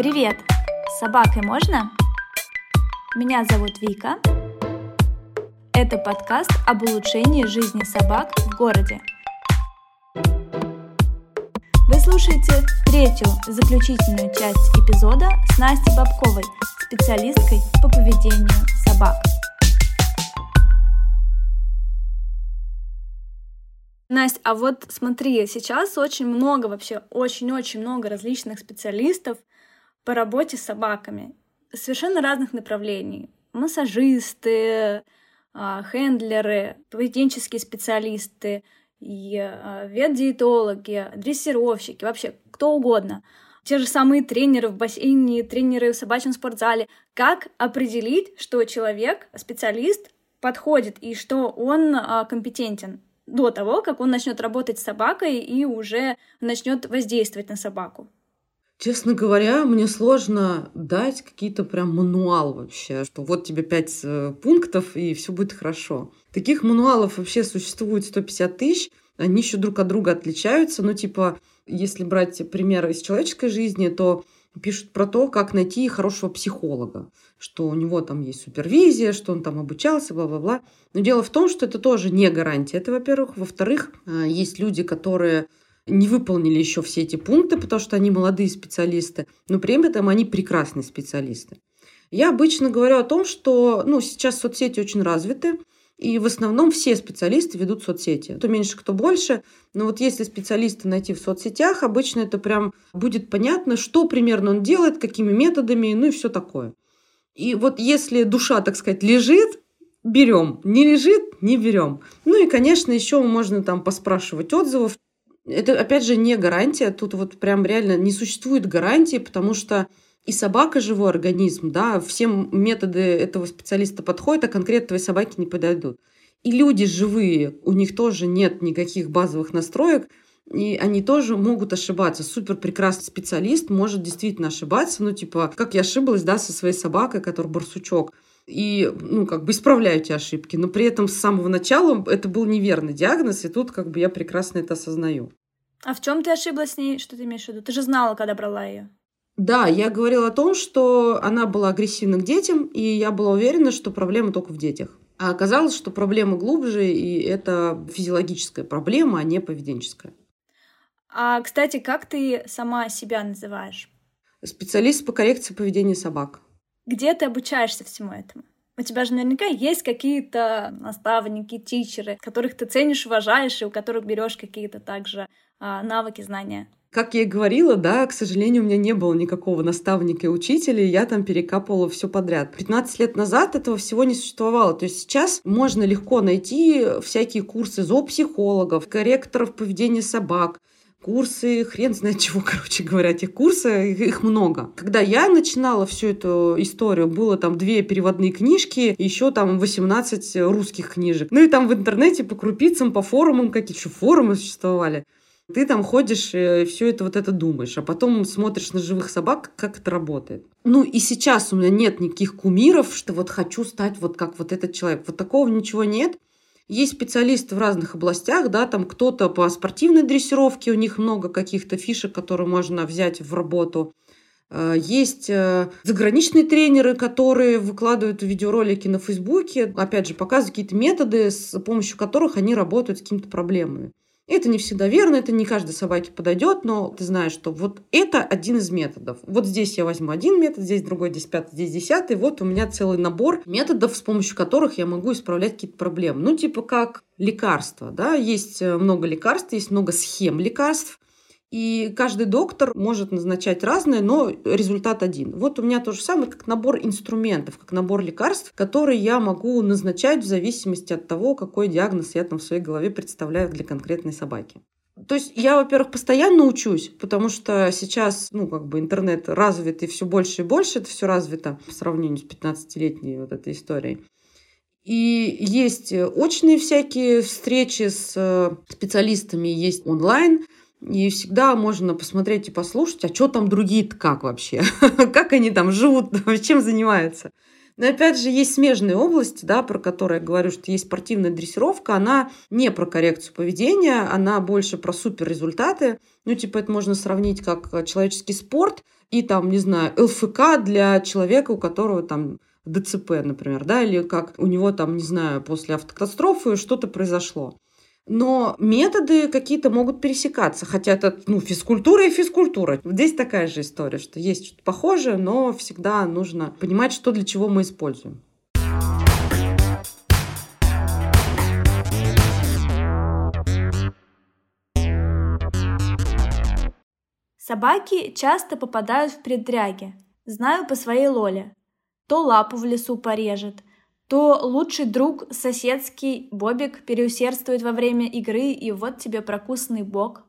Привет! С собакой можно? Меня зовут Вика. Это подкаст об улучшении жизни собак в городе. Вы слушаете третью заключительную часть эпизода с Настей Бабковой, специалисткой по поведению собак. Настя, а вот смотри, сейчас очень много вообще, очень-очень много различных специалистов по работе с собаками. Совершенно разных направлений. Массажисты, а, хендлеры, поведенческие специалисты, и а, ветдиетологи, дрессировщики, вообще кто угодно. Те же самые тренеры в бассейне, тренеры в собачьем спортзале. Как определить, что человек, специалист, подходит и что он а, компетентен? до того, как он начнет работать с собакой и уже начнет воздействовать на собаку? Честно говоря, мне сложно дать какие-то прям мануал вообще, что вот тебе пять э, пунктов и все будет хорошо. Таких мануалов вообще существует 150 тысяч, они еще друг от друга отличаются. Ну, типа, если брать пример из человеческой жизни, то пишут про то, как найти хорошего психолога, что у него там есть супервизия, что он там обучался, бла-бла-бла. Но дело в том, что это тоже не гарантия. Это, во-первых. Во-вторых, а, есть люди, которые не выполнили еще все эти пункты, потому что они молодые специалисты, но при этом они прекрасные специалисты. Я обычно говорю о том, что ну, сейчас соцсети очень развиты, и в основном все специалисты ведут соцсети. Кто меньше, кто больше. Но вот если специалиста найти в соцсетях, обычно это прям будет понятно, что примерно он делает, какими методами, ну и все такое. И вот если душа, так сказать, лежит, берем. Не лежит, не берем. Ну и, конечно, еще можно там поспрашивать отзывов. Это, опять же, не гарантия. Тут вот прям реально не существует гарантии, потому что и собака живой организм, да, все методы этого специалиста подходят, а конкретно твоей собаке не подойдут. И люди живые, у них тоже нет никаких базовых настроек, и они тоже могут ошибаться. Супер прекрасный специалист может действительно ошибаться. Ну, типа, как я ошиблась, да, со своей собакой, который барсучок. И, ну, как бы исправляю эти ошибки. Но при этом с самого начала это был неверный диагноз, и тут как бы я прекрасно это осознаю. А в чем ты ошиблась с ней? Что ты имеешь в виду? Ты же знала, когда брала ее. Да, я говорила о том, что она была агрессивна к детям, и я была уверена, что проблема только в детях. А оказалось, что проблема глубже, и это физиологическая проблема, а не поведенческая. А, кстати, как ты сама себя называешь? Специалист по коррекции поведения собак. Где ты обучаешься всему этому? У тебя же наверняка есть какие-то наставники, тичеры, которых ты ценишь, уважаешь, и у которых берешь какие-то также навыки, знания. Как я и говорила, да, к сожалению, у меня не было никакого наставника и учителя, и я там перекапывала все подряд. 15 лет назад этого всего не существовало. То есть сейчас можно легко найти всякие курсы зоопсихологов, корректоров поведения собак, курсы, хрен знает чего, короче говоря, этих курсы, их, их много. Когда я начинала всю эту историю, было там две переводные книжки, еще там 18 русских книжек. Ну и там в интернете по крупицам, по форумам, какие еще форумы существовали. Ты там ходишь и все это вот это думаешь, а потом смотришь на живых собак, как это работает. Ну и сейчас у меня нет никаких кумиров, что вот хочу стать вот как вот этот человек. Вот такого ничего нет. Есть специалисты в разных областях, да, там кто-то по спортивной дрессировке, у них много каких-то фишек, которые можно взять в работу. Э, есть э, заграничные тренеры, которые выкладывают видеоролики на Фейсбуке, опять же, показывают какие-то методы, с помощью которых они работают с какими-то проблемами. Это не всегда верно, это не каждой собаке подойдет, но ты знаешь, что вот это один из методов. Вот здесь я возьму один метод, здесь другой, здесь пятый, здесь десятый. Вот у меня целый набор методов, с помощью которых я могу исправлять какие-то проблемы. Ну, типа как лекарства, да, есть э, много лекарств, есть много схем лекарств, и каждый доктор может назначать разное, но результат один. Вот у меня то же самое, как набор инструментов, как набор лекарств, которые я могу назначать в зависимости от того, какой диагноз я там в своей голове представляю для конкретной собаки. То есть я, во-первых, постоянно учусь, потому что сейчас, ну, как бы интернет развит и все больше и больше, это все развито по сравнению с 15-летней вот этой историей. И есть очные всякие встречи с э, специалистами, есть онлайн – и всегда можно посмотреть и послушать, а что там другие-то как вообще? как они там живут, чем занимаются? Но опять же, есть смежные области, да, про которые я говорю, что есть спортивная дрессировка, она не про коррекцию поведения, она больше про суперрезультаты. Ну, типа, это можно сравнить как человеческий спорт и там, не знаю, ЛФК для человека, у которого там ДЦП, например, да, или как у него там, не знаю, после автокатастрофы что-то произошло. Но методы какие-то могут пересекаться, хотя это ну, физкультура и физкультура. Здесь такая же история, что есть что-то похожее, но всегда нужно понимать, что для чего мы используем. Собаки часто попадают в предряги. Знаю по своей Лоле. То лапу в лесу порежет, то лучший друг соседский Бобик переусердствует во время игры, и вот тебе прокусанный бок.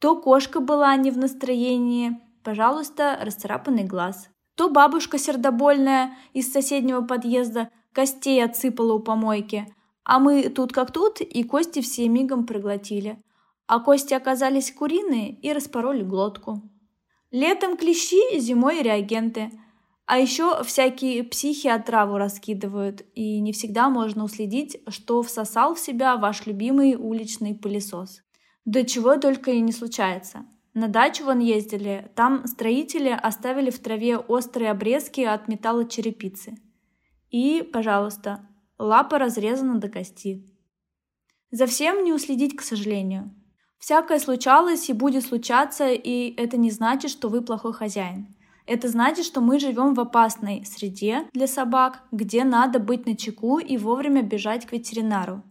То кошка была не в настроении, пожалуйста, расцарапанный глаз. То бабушка сердобольная из соседнего подъезда костей отсыпала у помойки, а мы тут как тут, и кости все мигом проглотили. А кости оказались куриные и распороли глотку. Летом клещи, зимой реагенты – а еще всякие психи отраву раскидывают, и не всегда можно уследить, что всосал в себя ваш любимый уличный пылесос. До чего только и не случается. На дачу вон ездили, там строители оставили в траве острые обрезки от металла черепицы. И, пожалуйста, лапа разрезана до кости. За всем не уследить, к сожалению. Всякое случалось и будет случаться, и это не значит, что вы плохой хозяин. Это значит, что мы живем в опасной среде для собак, где надо быть на чеку и вовремя бежать к ветеринару.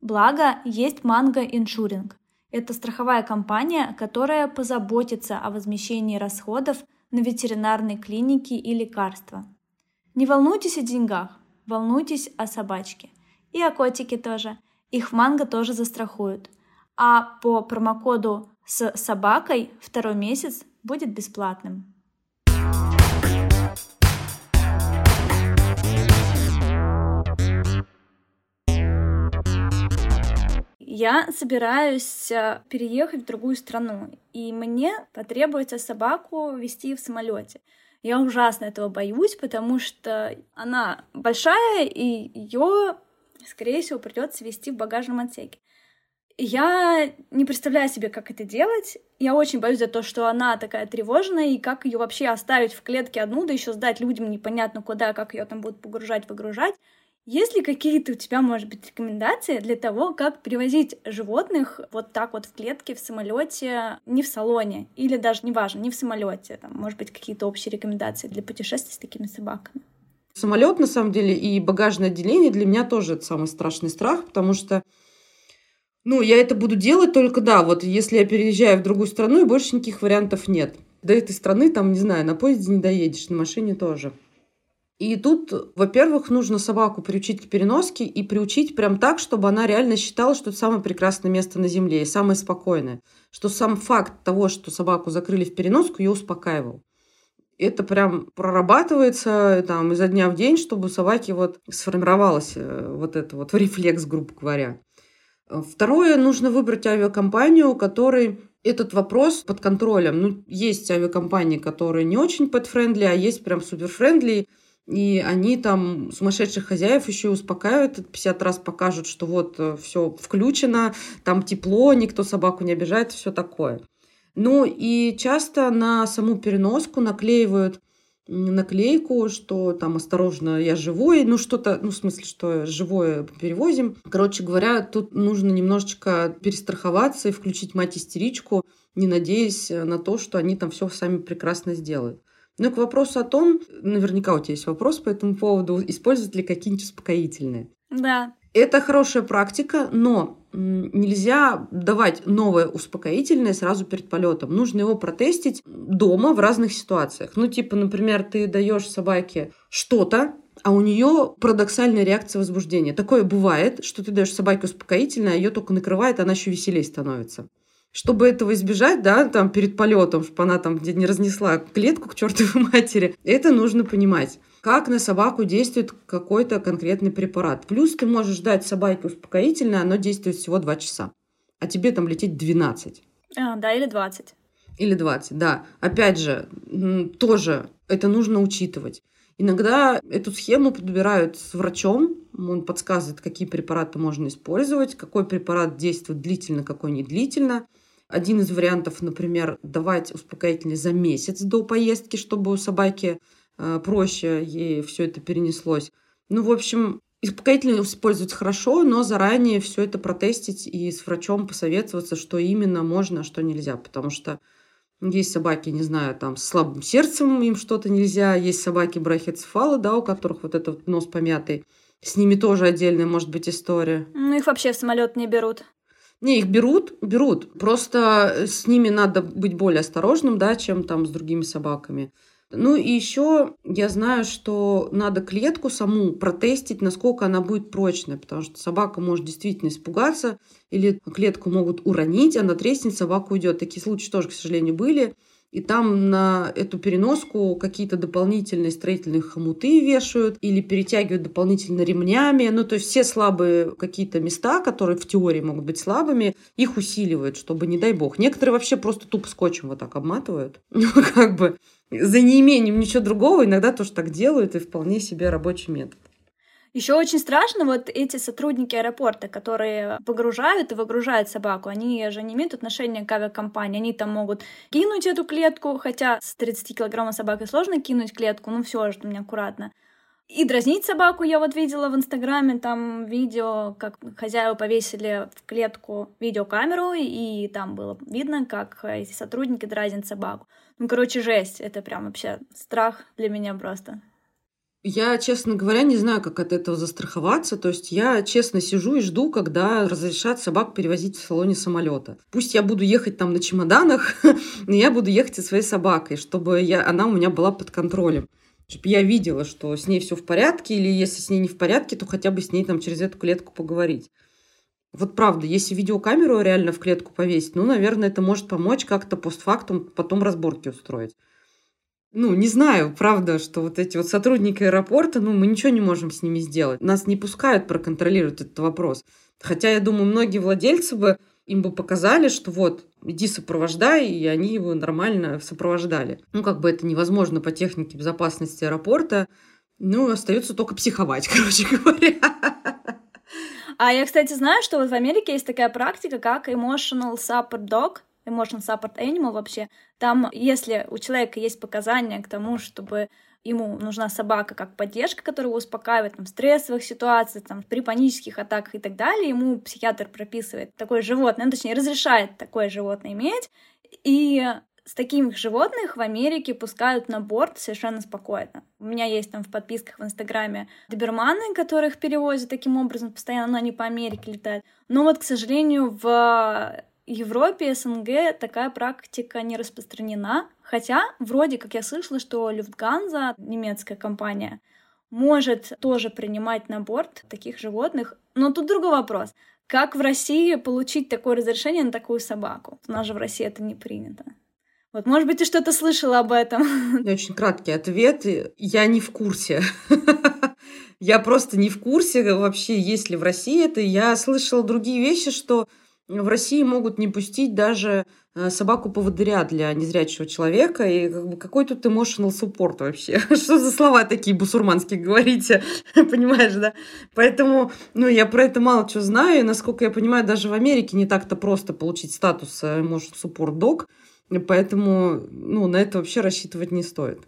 Благо, есть Mango Insuring. Это страховая компания, которая позаботится о возмещении расходов на ветеринарные клиники и лекарства. Не волнуйтесь о деньгах, волнуйтесь о собачке. И о котике тоже. Их в Манго тоже застрахуют. А по промокоду с собакой второй месяц будет бесплатным. Я собираюсь э, переехать в другую страну, и мне потребуется собаку вести в самолете. Я ужасно этого боюсь, потому что она большая, и ее, скорее всего, придется вести в багажном отсеке. Я не представляю себе, как это делать. Я очень боюсь за то, что она такая тревожная, и как ее вообще оставить в клетке одну, да еще сдать людям непонятно куда, как ее там будут погружать, выгружать. Есть ли какие-то у тебя, может быть, рекомендации для того, как перевозить животных вот так вот в клетке, в самолете, не в салоне, или даже, неважно, не в самолете, там, может быть, какие-то общие рекомендации для путешествий с такими собаками? Самолет, на самом деле, и багажное отделение для меня тоже это самый страшный страх, потому что ну, я это буду делать только, да, вот если я переезжаю в другую страну, и больше никаких вариантов нет. До этой страны, там, не знаю, на поезде не доедешь, на машине тоже. И тут, во-первых, нужно собаку приучить к переноске и приучить прям так, чтобы она реально считала, что это самое прекрасное место на Земле и самое спокойное. Что сам факт того, что собаку закрыли в переноску, ее успокаивал. Это прям прорабатывается там изо дня в день, чтобы у собаки вот сформировалась э, вот это вот рефлекс, грубо говоря. Второе, нужно выбрать авиакомпанию, которой этот вопрос под контролем. Ну, есть авиакомпании, которые не очень pet-friendly, а есть прям супер-friendly. И они там сумасшедших хозяев еще успокаивают, 50 раз покажут, что вот э, все включено, там тепло, никто собаку не обижает, все такое. Ну и часто на саму переноску наклеивают наклейку, что там осторожно, я живой, ну что-то, ну в смысле, что живое перевозим. Короче говоря, тут нужно немножечко перестраховаться и включить мать-истеричку, не надеясь на то, что они там все сами прекрасно сделают. Ну, к вопросу о том, наверняка у тебя есть вопрос по этому поводу, использовать ли какие-нибудь успокоительные. Да. Это хорошая практика, но нельзя давать новое успокоительное сразу перед полетом. Нужно его протестить дома в разных ситуациях. Ну, типа, например, ты даешь собаке что-то, а у нее парадоксальная реакция возбуждения. Такое бывает, что ты даешь собаке успокоительное, а ее только накрывает, она еще веселее становится. Чтобы этого избежать, да, там перед полетом, чтобы она там не разнесла клетку к чертовой матери, это нужно понимать как на собаку действует какой-то конкретный препарат. Плюс ты можешь дать собаке успокоительное, оно действует всего 2 часа, а тебе там лететь 12. А, да, или 20. Или 20, да. Опять же, тоже это нужно учитывать. Иногда эту схему подбирают с врачом, он подсказывает, какие препараты можно использовать, какой препарат действует длительно, какой не длительно. Один из вариантов, например, давать успокоительный за месяц до поездки, чтобы у собаки э, проще ей все это перенеслось. Ну, в общем, успокоительный использовать хорошо, но заранее все это протестить и с врачом посоветоваться, что именно можно, а что нельзя. Потому что есть собаки, не знаю, там, с слабым сердцем им что-то нельзя. Есть собаки брахицефалы, да, у которых вот этот нос помятый. С ними тоже отдельная может быть история. Ну, их вообще в самолет не берут. Не, их берут, берут. Просто с ними надо быть более осторожным, да, чем там с другими собаками. Ну и еще я знаю, что надо клетку саму протестить, насколько она будет прочная, потому что собака может действительно испугаться, или клетку могут уронить, она треснет, собака уйдет. Такие случаи тоже, к сожалению, были. И там на эту переноску какие-то дополнительные строительные хомуты вешают или перетягивают дополнительно ремнями. Ну, то есть все слабые какие-то места, которые в теории могут быть слабыми, их усиливают, чтобы, не дай бог. Некоторые вообще просто тупо скотчем вот так обматывают. Ну, как бы за неимением ничего другого иногда тоже так делают, и вполне себе рабочий метод. Еще очень страшно вот эти сотрудники аэропорта, которые погружают и выгружают собаку, они же не имеют отношения к авиакомпании, они там могут кинуть эту клетку, хотя с 30 килограммов собакой сложно кинуть клетку, ну все же, мне аккуратно. И дразнить собаку я вот видела в Инстаграме, там видео, как хозяева повесили в клетку видеокамеру, и там было видно, как эти сотрудники дразнят собаку. Ну, короче, жесть, это прям вообще страх для меня просто. Я, честно говоря, не знаю, как от этого застраховаться. То есть я честно сижу и жду, когда разрешат собак перевозить в салоне самолета. Пусть я буду ехать там на чемоданах, но я буду ехать со своей собакой, чтобы я, она у меня была под контролем. Чтобы я видела, что с ней все в порядке, или если с ней не в порядке, то хотя бы с ней там через эту клетку поговорить. Вот правда, если видеокамеру реально в клетку повесить, ну, наверное, это может помочь как-то постфактум потом разборки устроить ну, не знаю, правда, что вот эти вот сотрудники аэропорта, ну, мы ничего не можем с ними сделать. Нас не пускают проконтролировать этот вопрос. Хотя, я думаю, многие владельцы бы им бы показали, что вот, иди сопровождай, и они его нормально сопровождали. Ну, как бы это невозможно по технике безопасности аэропорта. Ну, остается только психовать, короче говоря. А я, кстати, знаю, что вот в Америке есть такая практика, как emotional support dog, emotion support animal вообще. Там, если у человека есть показания к тому, чтобы ему нужна собака как поддержка, которая его успокаивает там, в стрессовых ситуациях, там, при панических атаках и так далее, ему психиатр прописывает такое животное, ну, точнее, разрешает такое животное иметь, и с таких животных в Америке пускают на борт совершенно спокойно. У меня есть там в подписках в Инстаграме доберманы, которых перевозят таким образом постоянно, но они по Америке летают. Но вот, к сожалению, в Европе, СНГ такая практика не распространена, хотя вроде как я слышала, что Люфтганза, немецкая компания, может тоже принимать на борт таких животных. Но тут другой вопрос. Как в России получить такое разрешение на такую собаку? У нас же в России это не принято. Вот, может быть, ты что-то слышала об этом? Очень краткий ответ. Я не в курсе. Я просто не в курсе вообще, есть ли в России это. Я слышала другие вещи, что в России могут не пустить даже э, собаку-поводыря для незрячего человека. И как бы, какой тут emotional support вообще? Что за слова такие бусурманские говорите? Понимаешь, да? Поэтому, ну, я про это мало чего знаю. И, насколько я понимаю, даже в Америке не так-то просто получить статус э, emotional support dog. Поэтому, ну, на это вообще рассчитывать не стоит.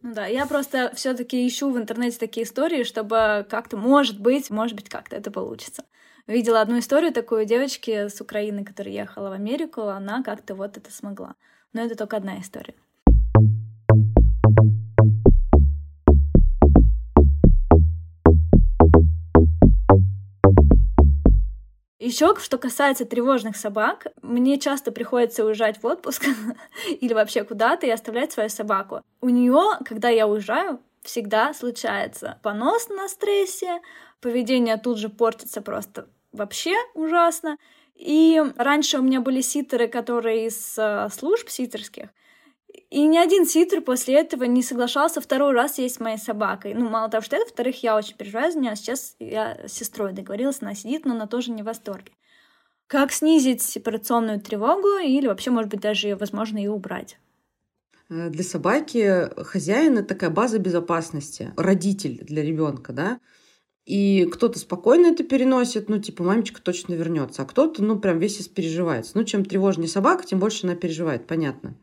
Ну да, я просто все-таки ищу в интернете такие истории, чтобы как-то, может быть, может быть, как-то это получится. Видела одну историю такую девочки с Украины, которая ехала в Америку, она как-то вот это смогла. Но это только одна история. Еще, что касается тревожных собак, мне часто приходится уезжать в отпуск или вообще куда-то и оставлять свою собаку. У нее, когда я уезжаю, всегда случается понос на стрессе, поведение тут же портится просто вообще ужасно. И раньше у меня были ситеры, которые из э, служб ситерских, и ни один ситер после этого не соглашался второй раз есть с моей собакой. Ну, мало того, что это, во-вторых, я очень переживаю за нее. А сейчас я с сестрой договорилась, она сидит, но она тоже не в восторге. Как снизить сепарационную тревогу или вообще, может быть, даже, возможно, ее убрать? Э, для собаки хозяин — это такая база безопасности, родитель для ребенка, да. И кто-то спокойно это переносит, ну, типа, мамочка точно вернется, а кто-то, ну, прям весь испереживается. Ну, чем тревожнее собака, тем больше она переживает, понятно.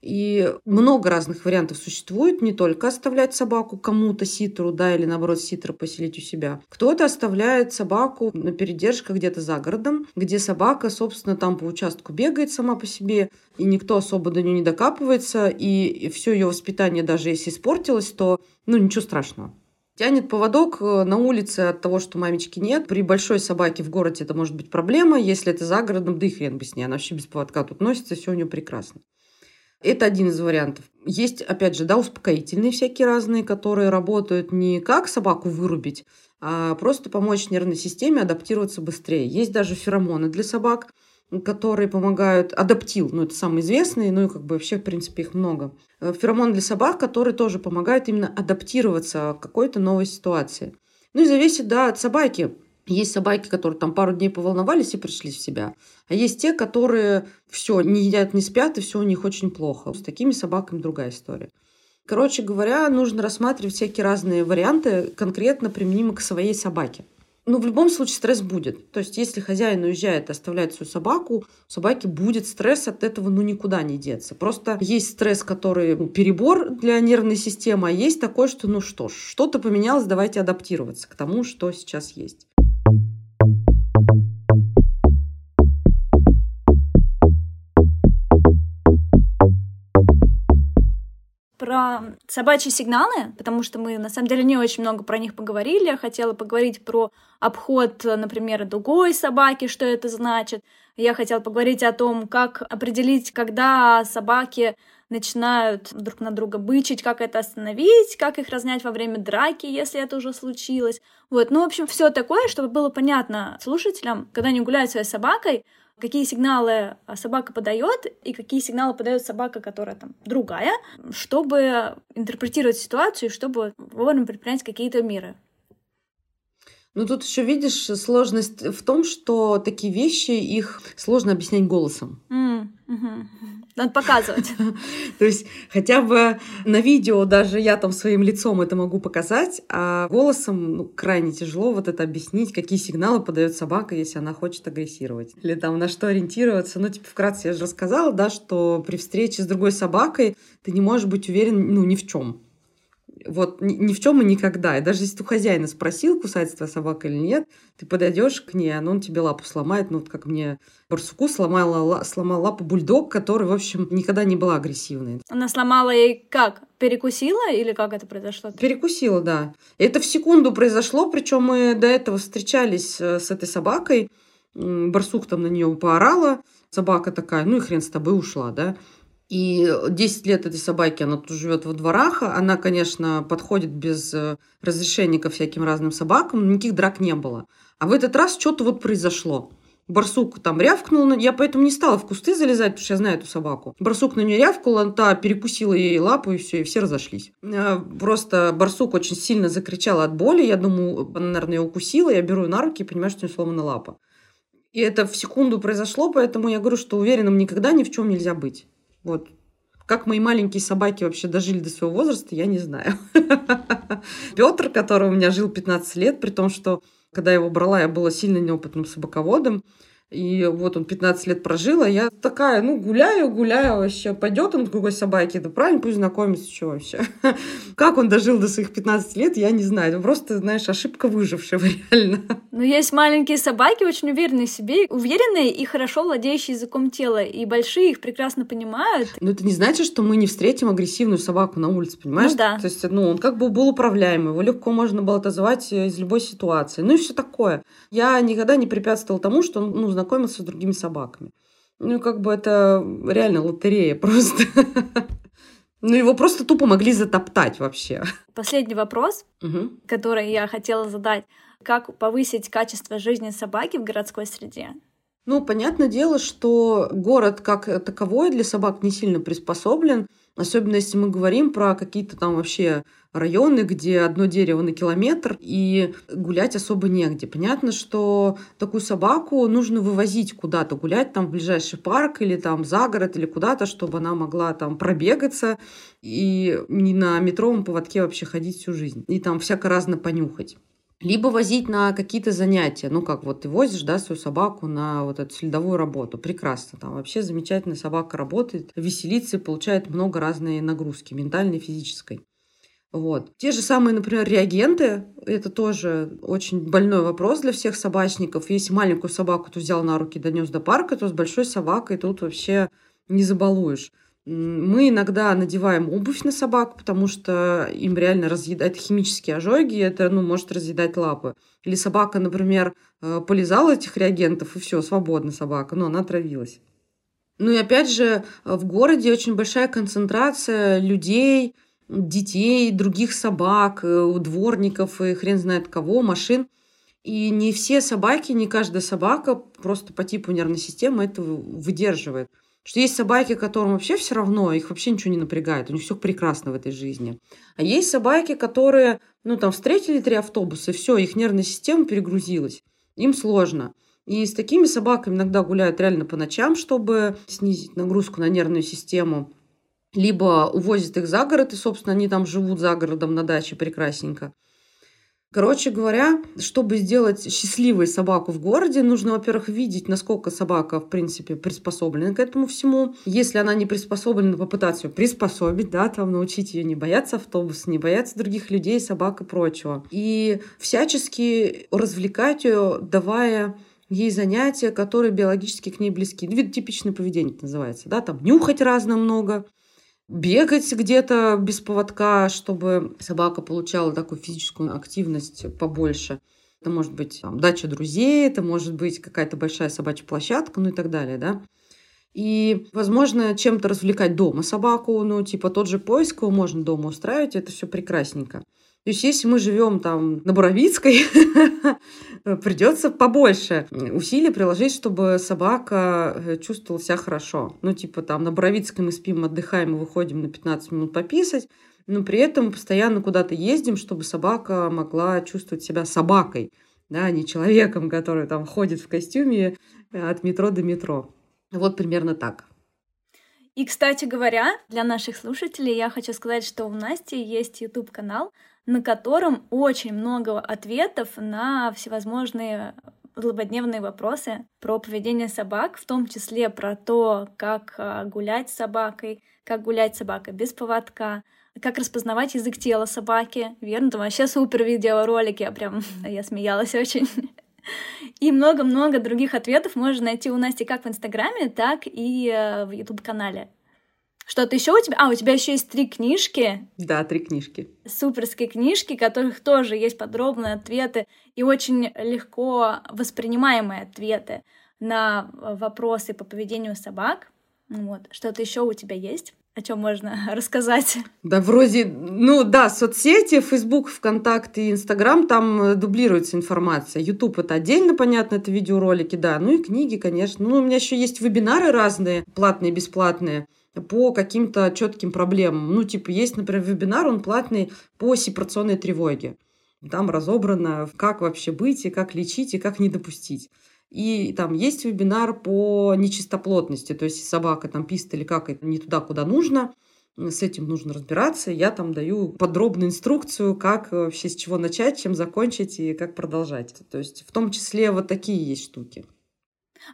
И много разных вариантов существует. Не только оставлять собаку кому-то ситру, да, или наоборот ситра поселить у себя. Кто-то оставляет собаку на передержках где-то за городом, где собака, собственно, там по участку бегает сама по себе, и никто особо до нее не докапывается, и все ее воспитание, даже если испортилось, то, ну, ничего страшного. Тянет поводок э, на улице от того, что мамечки нет. При большой собаке в городе это может быть проблема. Если это за городом, да и хрен бы с ней. Она вообще без поводка тут носится, все у нее прекрасно. Это один из вариантов. Есть, опять же, да, успокоительные всякие разные, которые работают не как собаку вырубить, а просто помочь нервной системе адаптироваться быстрее. Есть даже феромоны для собак, которые помогают, адаптил, ну это самый известный, ну и как бы вообще, в принципе, их много. Э, феромон для собак, которые тоже помогают именно адаптироваться к какой-то новой ситуации. Ну и зависит, да, от собаки. Есть собаки, которые там пару дней поволновались и пришли в себя. А есть те, которые все, не едят, не спят, и все у них очень плохо. С такими собаками другая история. Короче говоря, нужно рассматривать всякие разные варианты, конкретно применимы к своей собаке. Ну, в любом случае стресс будет. То есть, если хозяин уезжает и оставляет свою собаку, у собаки будет стресс, от этого ну никуда не деться. Просто есть стресс, который ну, перебор для нервной системы, а есть такой, что ну что ж, что-то поменялось, давайте адаптироваться к тому, что сейчас есть. Про собачьи сигналы, потому что мы на самом деле не очень много про них поговорили. Я хотела поговорить про обход, например, дугой собаки, что это значит. Я хотела поговорить о том, как определить, когда собаки начинают друг на друга бычить, как это остановить, как их разнять во время драки, если это уже случилось. Вот, ну, в общем, все такое, чтобы было понятно слушателям, когда они гуляют своей собакой, какие сигналы а, собака подает и какие сигналы подает собака, которая там другая, чтобы интерпретировать ситуацию и чтобы вовремя предпринять какие-то меры. Ну, тут еще видишь сложность в том, что такие вещи, их сложно объяснять голосом. Mm, угу. Надо показывать. То есть хотя бы на видео даже я там своим лицом это могу показать, а голосом ну, крайне тяжело вот это объяснить, какие сигналы подает собака, если она хочет агрессировать. Или там на что ориентироваться. Ну, типа, вкратце я же рассказала, да, что при встрече с другой собакой ты не можешь быть уверен, ну, ни в чем. Вот ни, ни в чем и никогда. И даже если ты у хозяина спросил, кусается твоя собака или нет, ты подойдешь к ней, а он тебе лапу сломает. Ну, вот как мне барсуку сломала, сломал лапу бульдог, который, в общем, никогда не была агрессивной. Она сломала ей как? Перекусила или как это произошло? Перекусила, да. Это в секунду произошло, причем мы до этого встречались э, с этой собакой. Барсук там на нее поорала. Собака такая, ну и хрен с тобой ушла, да. И 10 лет этой собаки, она тут живет во дворах. Она, конечно, подходит без э, разрешения ко всяким разным собакам. Никаких драк не было. А в этот раз что-то вот произошло. Барсук там рявкнул, я поэтому не стала в кусты залезать, потому что я знаю эту собаку. Барсук на нее рявкнул, она та перекусила ей лапу, и все, и все разошлись. Э, просто барсук очень сильно закричал от боли. Я думаю, она, наверное, ее укусила. Я беру ее на руки и понимаю, что у нее сломана лапа. И это в секунду произошло, поэтому я говорю, что уверенным никогда ни в чем нельзя быть. Вот. Как мои маленькие собаки вообще дожили до своего возраста, я не знаю. Петр, который у меня жил 15 лет, при том, что когда я его брала, я была сильно неопытным собаководом. И вот он 15 лет прожил, а я такая, ну, гуляю, гуляю вообще. Пойдет он к другой собаке, да правильно, пусть знакомится, что вообще. Как он дожил до своих 15 лет, я не знаю. Просто, знаешь, ошибка выжившего, реально. Ну, есть маленькие собаки, очень уверенные в себе, уверенные и хорошо владеющие языком тела. И большие их прекрасно понимают. Но это не значит, что мы не встретим агрессивную собаку на улице, понимаешь? Ну, да. То есть, ну, он как бы был управляемый, его легко можно было отозвать из любой ситуации. Ну и все такое. Я никогда не препятствовала тому, что он, ну, знакомился с другими собаками. Ну, как бы это реально лотерея просто. Ну, его просто тупо могли затоптать вообще. Последний вопрос, угу. который я хотела задать. Как повысить качество жизни собаки в городской среде? Ну, понятное дело, что город как таковой для собак не сильно приспособлен, особенно если мы говорим про какие-то там вообще районы, где одно дерево на километр, и гулять особо негде. Понятно, что такую собаку нужно вывозить куда-то, гулять там в ближайший парк или там за город или куда-то, чтобы она могла там пробегаться и не на метровом поводке вообще ходить всю жизнь. И там всяко разно понюхать либо возить на какие-то занятия. Ну, как вот ты возишь, да, свою собаку на вот эту следовую работу. Прекрасно. Там вообще замечательная собака работает, веселится и получает много разной нагрузки, ментальной, физической. Вот. Те же самые, например, реагенты, это тоже очень больной вопрос для всех собачников. Если маленькую собаку ты взял на руки, донес до парка, то с большой собакой тут вообще не забалуешь. Мы иногда надеваем обувь на собаку, потому что им реально разъедает химические ожоги, это ну, может разъедать лапы. Или собака, например, э, полезала этих реагентов, и все, свободна собака, но она отравилась. Ну и опять же, в городе очень большая концентрация людей, детей, других собак, э, дворников и хрен знает кого, машин. И не все собаки, не каждая собака просто по типу нервной системы это выдерживает. Что есть собаки, которым вообще все равно, их вообще ничего не напрягает, у них все прекрасно в этой жизни. А есть собаки, которые, ну, там, встретили три автобуса, и все, их нервная система перегрузилась. Им сложно. И с такими собаками иногда гуляют реально по ночам, чтобы снизить нагрузку на нервную систему. Либо увозят их за город, и, собственно, они там живут за городом на даче прекрасненько. Короче говоря, чтобы сделать счастливой собаку в городе, нужно, во-первых, видеть, насколько собака, в принципе, приспособлена к этому всему. Если она не приспособлена, попытаться ее приспособить, да, там научить ее не бояться автобуса, не бояться других людей, собак и прочего. И всячески развлекать ее, давая ей занятия, которые биологически к ней близки. Вид типичное поведение называется, да, там нюхать разно много, бегать где-то без поводка, чтобы собака получала такую физическую активность побольше. Это может быть там, дача друзей, это может быть какая-то большая собачья площадка, ну и так далее, да. И, возможно, чем-то развлекать дома собаку, ну, типа тот же поиск его можно дома устраивать, это все прекрасненько. То есть, если мы живем там на Боровицкой, придется побольше усилий приложить, чтобы собака э, чувствовала себя хорошо. Ну, типа там на Боровицкой мы спим, отдыхаем и выходим на 15 минут пописать, но при этом постоянно куда-то ездим, чтобы собака могла чувствовать себя собакой, да, а не человеком, который там ходит в костюме э, от метро до метро. Вот примерно так. И, кстати говоря, для наших слушателей я хочу сказать, что у Насти есть YouTube-канал, на котором очень много ответов на всевозможные злободневные вопросы про поведение собак, в том числе про то, как а, гулять с собакой, как гулять с собакой без поводка, как распознавать язык тела собаки. Верно, там вообще супер видеоролики, я прям, я смеялась очень. И много-много других ответов можно найти у Насти как в Инстаграме, так и э, в Ютуб-канале. Что-то еще у тебя? А, у тебя еще есть три книжки. Да, три книжки. Суперские книжки, в которых тоже есть подробные ответы и очень легко воспринимаемые ответы на вопросы по поведению собак. Вот. Что-то еще у тебя есть? О чем можно рассказать? Да, вроде, ну да, соцсети, Facebook, ВКонтакте и Инстаграм, там э, дублируется информация. YouTube это отдельно, понятно, это видеоролики, да. Ну и книги, конечно. Ну, у меня еще есть вебинары разные, платные, бесплатные по каким-то четким проблемам. Ну, типа, есть, например, вебинар, он платный по сепарационной тревоге. Там разобрано, как вообще быть, и как лечить, и как не допустить. И там есть вебинар по нечистоплотности, то есть собака там пист или как это не туда, куда нужно, с этим нужно разбираться. Я там даю подробную инструкцию, как вообще с чего начать, чем закончить и как продолжать. То есть в том числе вот такие есть штуки.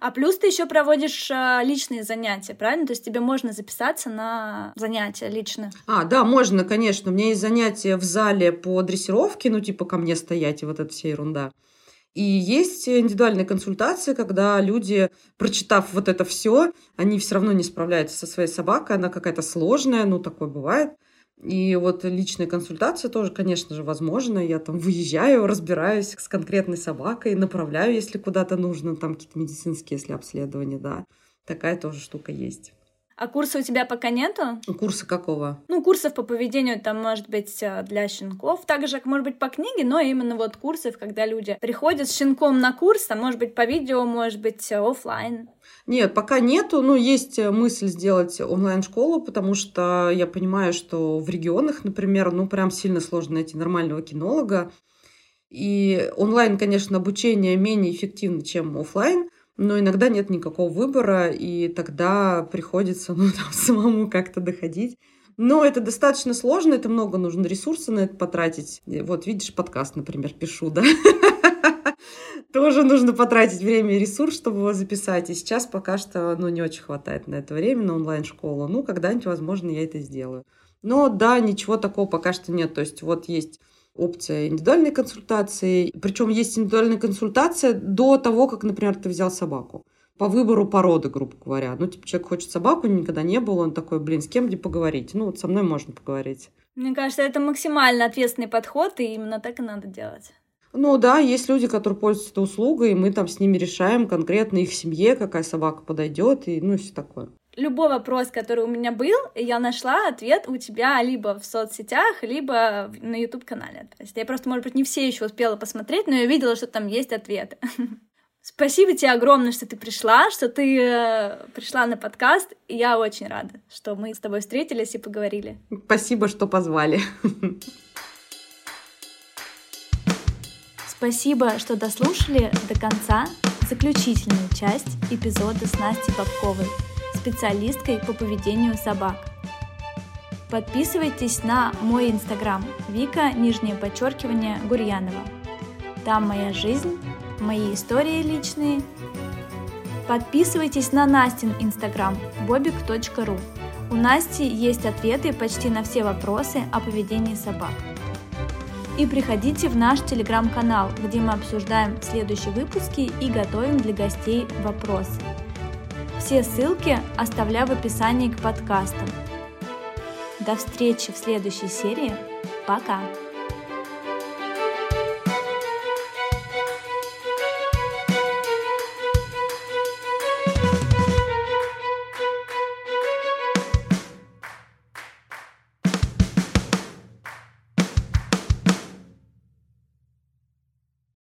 А плюс ты еще проводишь э, личные занятия, правильно? То есть тебе можно записаться на занятия лично. А, да, можно, конечно. У меня есть занятия в зале по дрессировке, ну, типа ко мне стоять и вот эта вся ерунда. И есть индивидуальные консультации, когда люди, прочитав вот это все, они все равно не справляются со своей собакой, она какая-то сложная, ну, такое бывает. И вот личная консультация тоже, конечно же, возможна. Я там выезжаю, разбираюсь с конкретной собакой, направляю, если куда-то нужно, там какие-то медицинские, если обследования, да. Такая тоже штука есть. А курса у тебя пока нету? Курса какого? Ну, курсов по поведению там может быть э, для щенков, также, может быть, по книге, но именно вот курсов, когда люди приходят с щенком на курс, там, может быть, по видео, может быть, э, офлайн. Нет, пока нету. Ну, есть э, мысль сделать онлайн-школу, потому что я понимаю, что в регионах, например, ну, прям сильно сложно найти нормального кинолога. И онлайн, конечно, обучение менее эффективно, чем офлайн но иногда нет никакого выбора, и тогда приходится ну, там, самому как-то доходить. Но это достаточно сложно, это много нужно ресурсов на это потратить. Вот видишь, подкаст, например, пишу, да? Тоже нужно потратить время и ресурс, чтобы его записать. И сейчас пока что ну, не очень хватает на это время, на онлайн-школу. Ну, когда-нибудь, возможно, я это сделаю. Но да, ничего такого пока что нет. То есть вот есть опция индивидуальной консультации. Причем есть индивидуальная консультация до того, как, например, ты взял собаку. По выбору породы, грубо говоря. Ну, типа, человек хочет собаку, никогда не был, он такой, блин, с кем мне поговорить? Ну, вот со мной можно поговорить. Мне кажется, это максимально ответственный подход, и именно так и надо делать. Ну да, есть люди, которые пользуются этой услугой, и мы там с ними решаем конкретно их семье, какая собака подойдет, и ну и все такое любой вопрос, который у меня был, я нашла ответ у тебя либо в соцсетях, либо на YouTube-канале. То есть я просто, может быть, не все еще успела посмотреть, но я видела, что там есть ответы. Спасибо тебе огромное, что ты пришла, что ты э, пришла на подкаст. И я очень рада, что мы с тобой встретились и поговорили. Спасибо, что позвали. Спасибо, что дослушали до конца заключительную часть эпизода с Настей Бабковой специалисткой по поведению собак. Подписывайтесь на мой инстаграм Вика, нижнее подчеркивание, Гурьянова. Там моя жизнь, мои истории личные. Подписывайтесь на Настин инстаграм bobik.ru. У Насти есть ответы почти на все вопросы о поведении собак. И приходите в наш телеграм-канал, где мы обсуждаем следующие выпуски и готовим для гостей вопросы. Все ссылки оставляю в описании к подкастам. До встречи в следующей серии. Пока!